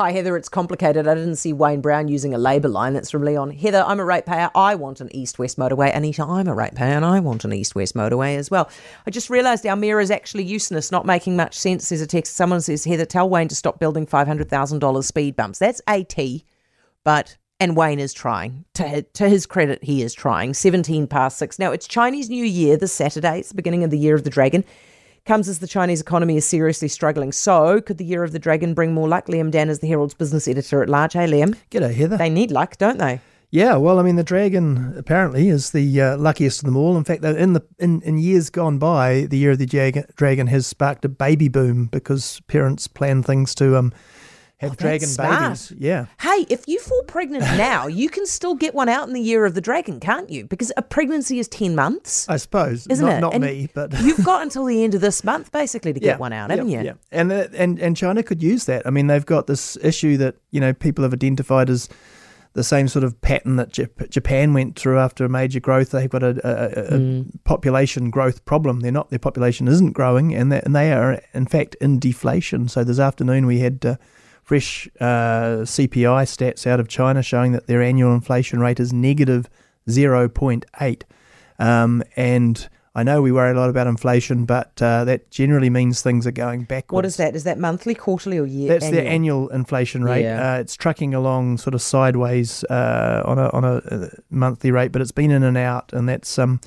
Hi, Heather. It's complicated. I didn't see Wayne Brown using a Labour line. That's from Leon. Heather, I'm a ratepayer. I want an east west motorway. Anita, I'm a ratepayer and I want an east west motorway as well. I just realised our mirror is actually useless, not making much sense. There's a text. Someone says, Heather, tell Wayne to stop building $500,000 speed bumps. That's AT, but. And Wayne is trying. To, to his credit, he is trying. 17 past six. Now, it's Chinese New Year this Saturday. It's the beginning of the year of the dragon comes as the Chinese economy is seriously struggling. So, could the Year of the Dragon bring more luck? Liam Dann is the Herald's business editor at large. Hey, Liam. G'day, Heather. They need luck, don't they? Yeah, well, I mean, the dragon apparently is the uh, luckiest of them all. In fact, in the in, in years gone by, the year of the dragon has sparked a baby boom because parents plan things to um, have oh, dragon babies. Yeah. Hey, if you fall pregnant now, you can still get one out in the year of the dragon, can't you? Because a pregnancy is 10 months. I suppose. Isn't not, it? Not and me, but. you've got until the end of this month, basically, to yeah, get one out, haven't yeah, you? Yeah. And, uh, and, and China could use that. I mean, they've got this issue that, you know, people have identified as the same sort of pattern that Japan went through after a major growth. They've got a, a, a mm. population growth problem. They're not their population isn't growing, and they, and they are in fact in deflation. So this afternoon we had uh, fresh uh, CPI stats out of China showing that their annual inflation rate is negative 0.8. Um, and I know we worry a lot about inflation, but uh, that generally means things are going backwards. What is that? Is that monthly, quarterly, or year? That's annual? their annual inflation rate. Yeah. Uh, it's trucking along sort of sideways uh, on a on a uh, monthly rate, but it's been in and out, and that's um,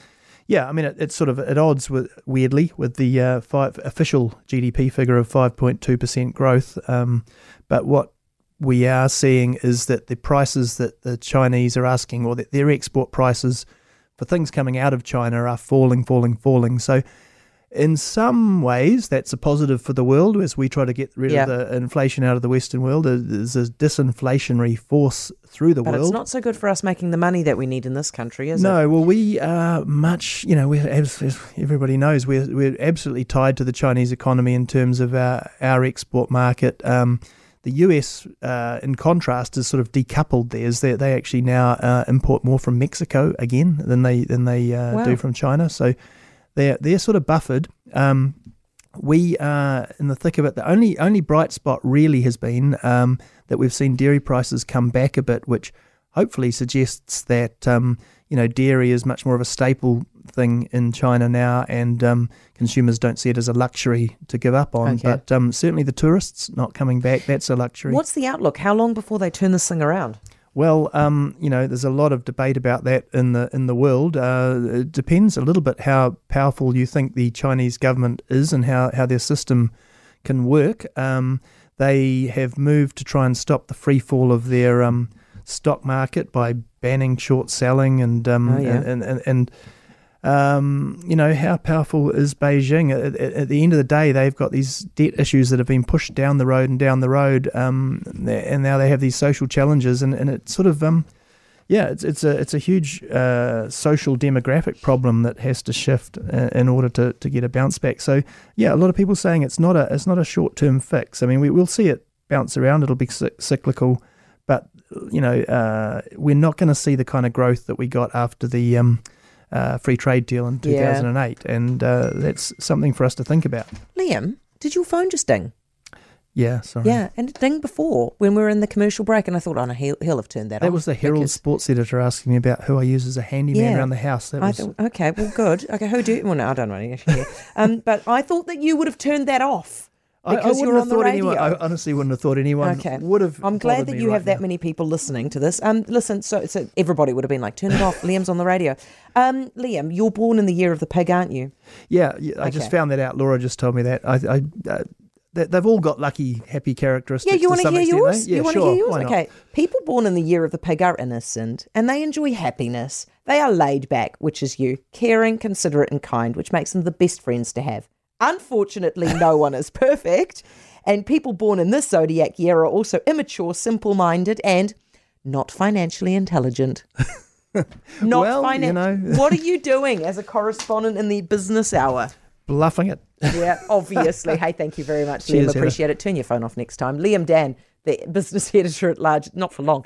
yeah. I mean, it, it's sort of at odds with weirdly with the uh, five, official GDP figure of five point two percent growth. Um, but what we are seeing is that the prices that the Chinese are asking, or that their export prices for things coming out of China, are falling, falling, falling. So, in some ways, that's a positive for the world as we try to get rid of the inflation out of the Western world. There's a disinflationary force through the but world. But it's not so good for us making the money that we need in this country, is no, it? No, well, we are much, you know, we're, as everybody knows, we're, we're absolutely tied to the Chinese economy in terms of our, our export market. Um, the US, uh, in contrast, is sort of decoupled theirs. They, they actually now uh, import more from Mexico again than they than they uh, wow. do from China. So they're they're sort of buffered. Um, we are in the thick of it. The only only bright spot really has been um, that we've seen dairy prices come back a bit, which hopefully suggests that um, you know dairy is much more of a staple thing in China now, and um, consumers don't see it as a luxury to give up on. Okay. But um, certainly the tourists not coming back, that's a luxury. What's the outlook? How long before they turn this thing around? Well, um, you know, there's a lot of debate about that in the in the world. Uh, it depends a little bit how powerful you think the Chinese government is and how, how their system can work. Um, they have moved to try and stop the free fall of their um, stock market by banning short selling and um, oh, yeah. and, and, and um, you know, how powerful is Beijing? At, at, the end of the day, they've got these debt issues that have been pushed down the road and down the road, um, and now they have these social challenges, and, and it's sort of, um, yeah, it's it's a it's a huge uh, social demographic problem that has to shift uh, in order to, to get a bounce back. So, yeah, a lot of people saying it's not a it's not a short term fix. I mean, we will see it bounce around; it'll be cyclical, but you know, uh, we're not going to see the kind of growth that we got after the um, uh, free trade deal in 2008. Yeah. And uh, that's something for us to think about. Liam, did your phone just ding? Yeah, sorry. Yeah, and it dinged before when we were in the commercial break, and I thought, oh no, he'll, he'll have turned that, that off. That was the Herald because... sports editor asking me about who I use as a handyman yeah. around the house. That was... Thought, okay, well, good. Okay, who do? you... Well, no, I don't know. Actually, um, but I thought that you would have turned that off. Because I, I you're on the radio. Anyone, I honestly wouldn't have thought anyone okay. would have. I'm glad that you right have now. that many people listening to this. Um, listen, so, so everybody would have been like, turn it off. Liam's on the radio. Um, Liam, you're born in the year of the pig, aren't you? Yeah, yeah I okay. just found that out. Laura just told me that. I, I uh, they've all got lucky, happy characteristics. Yeah, you want to hear extent, yours? Eh? Yeah, you want sure. to hear yours? Okay. People born in the year of the pig are innocent and they enjoy happiness. They are laid back, which is you, caring, considerate, and kind, which makes them the best friends to have. Unfortunately, no one is perfect. And people born in this zodiac year are also immature, simple minded, and not financially intelligent. not well, finan- you know. what are you doing as a correspondent in the business hour? Bluffing it. Yeah, obviously. hey, thank you very much, Cheers, Liam. Appreciate Heather. it. Turn your phone off next time. Liam Dann, the business editor at large, not for long.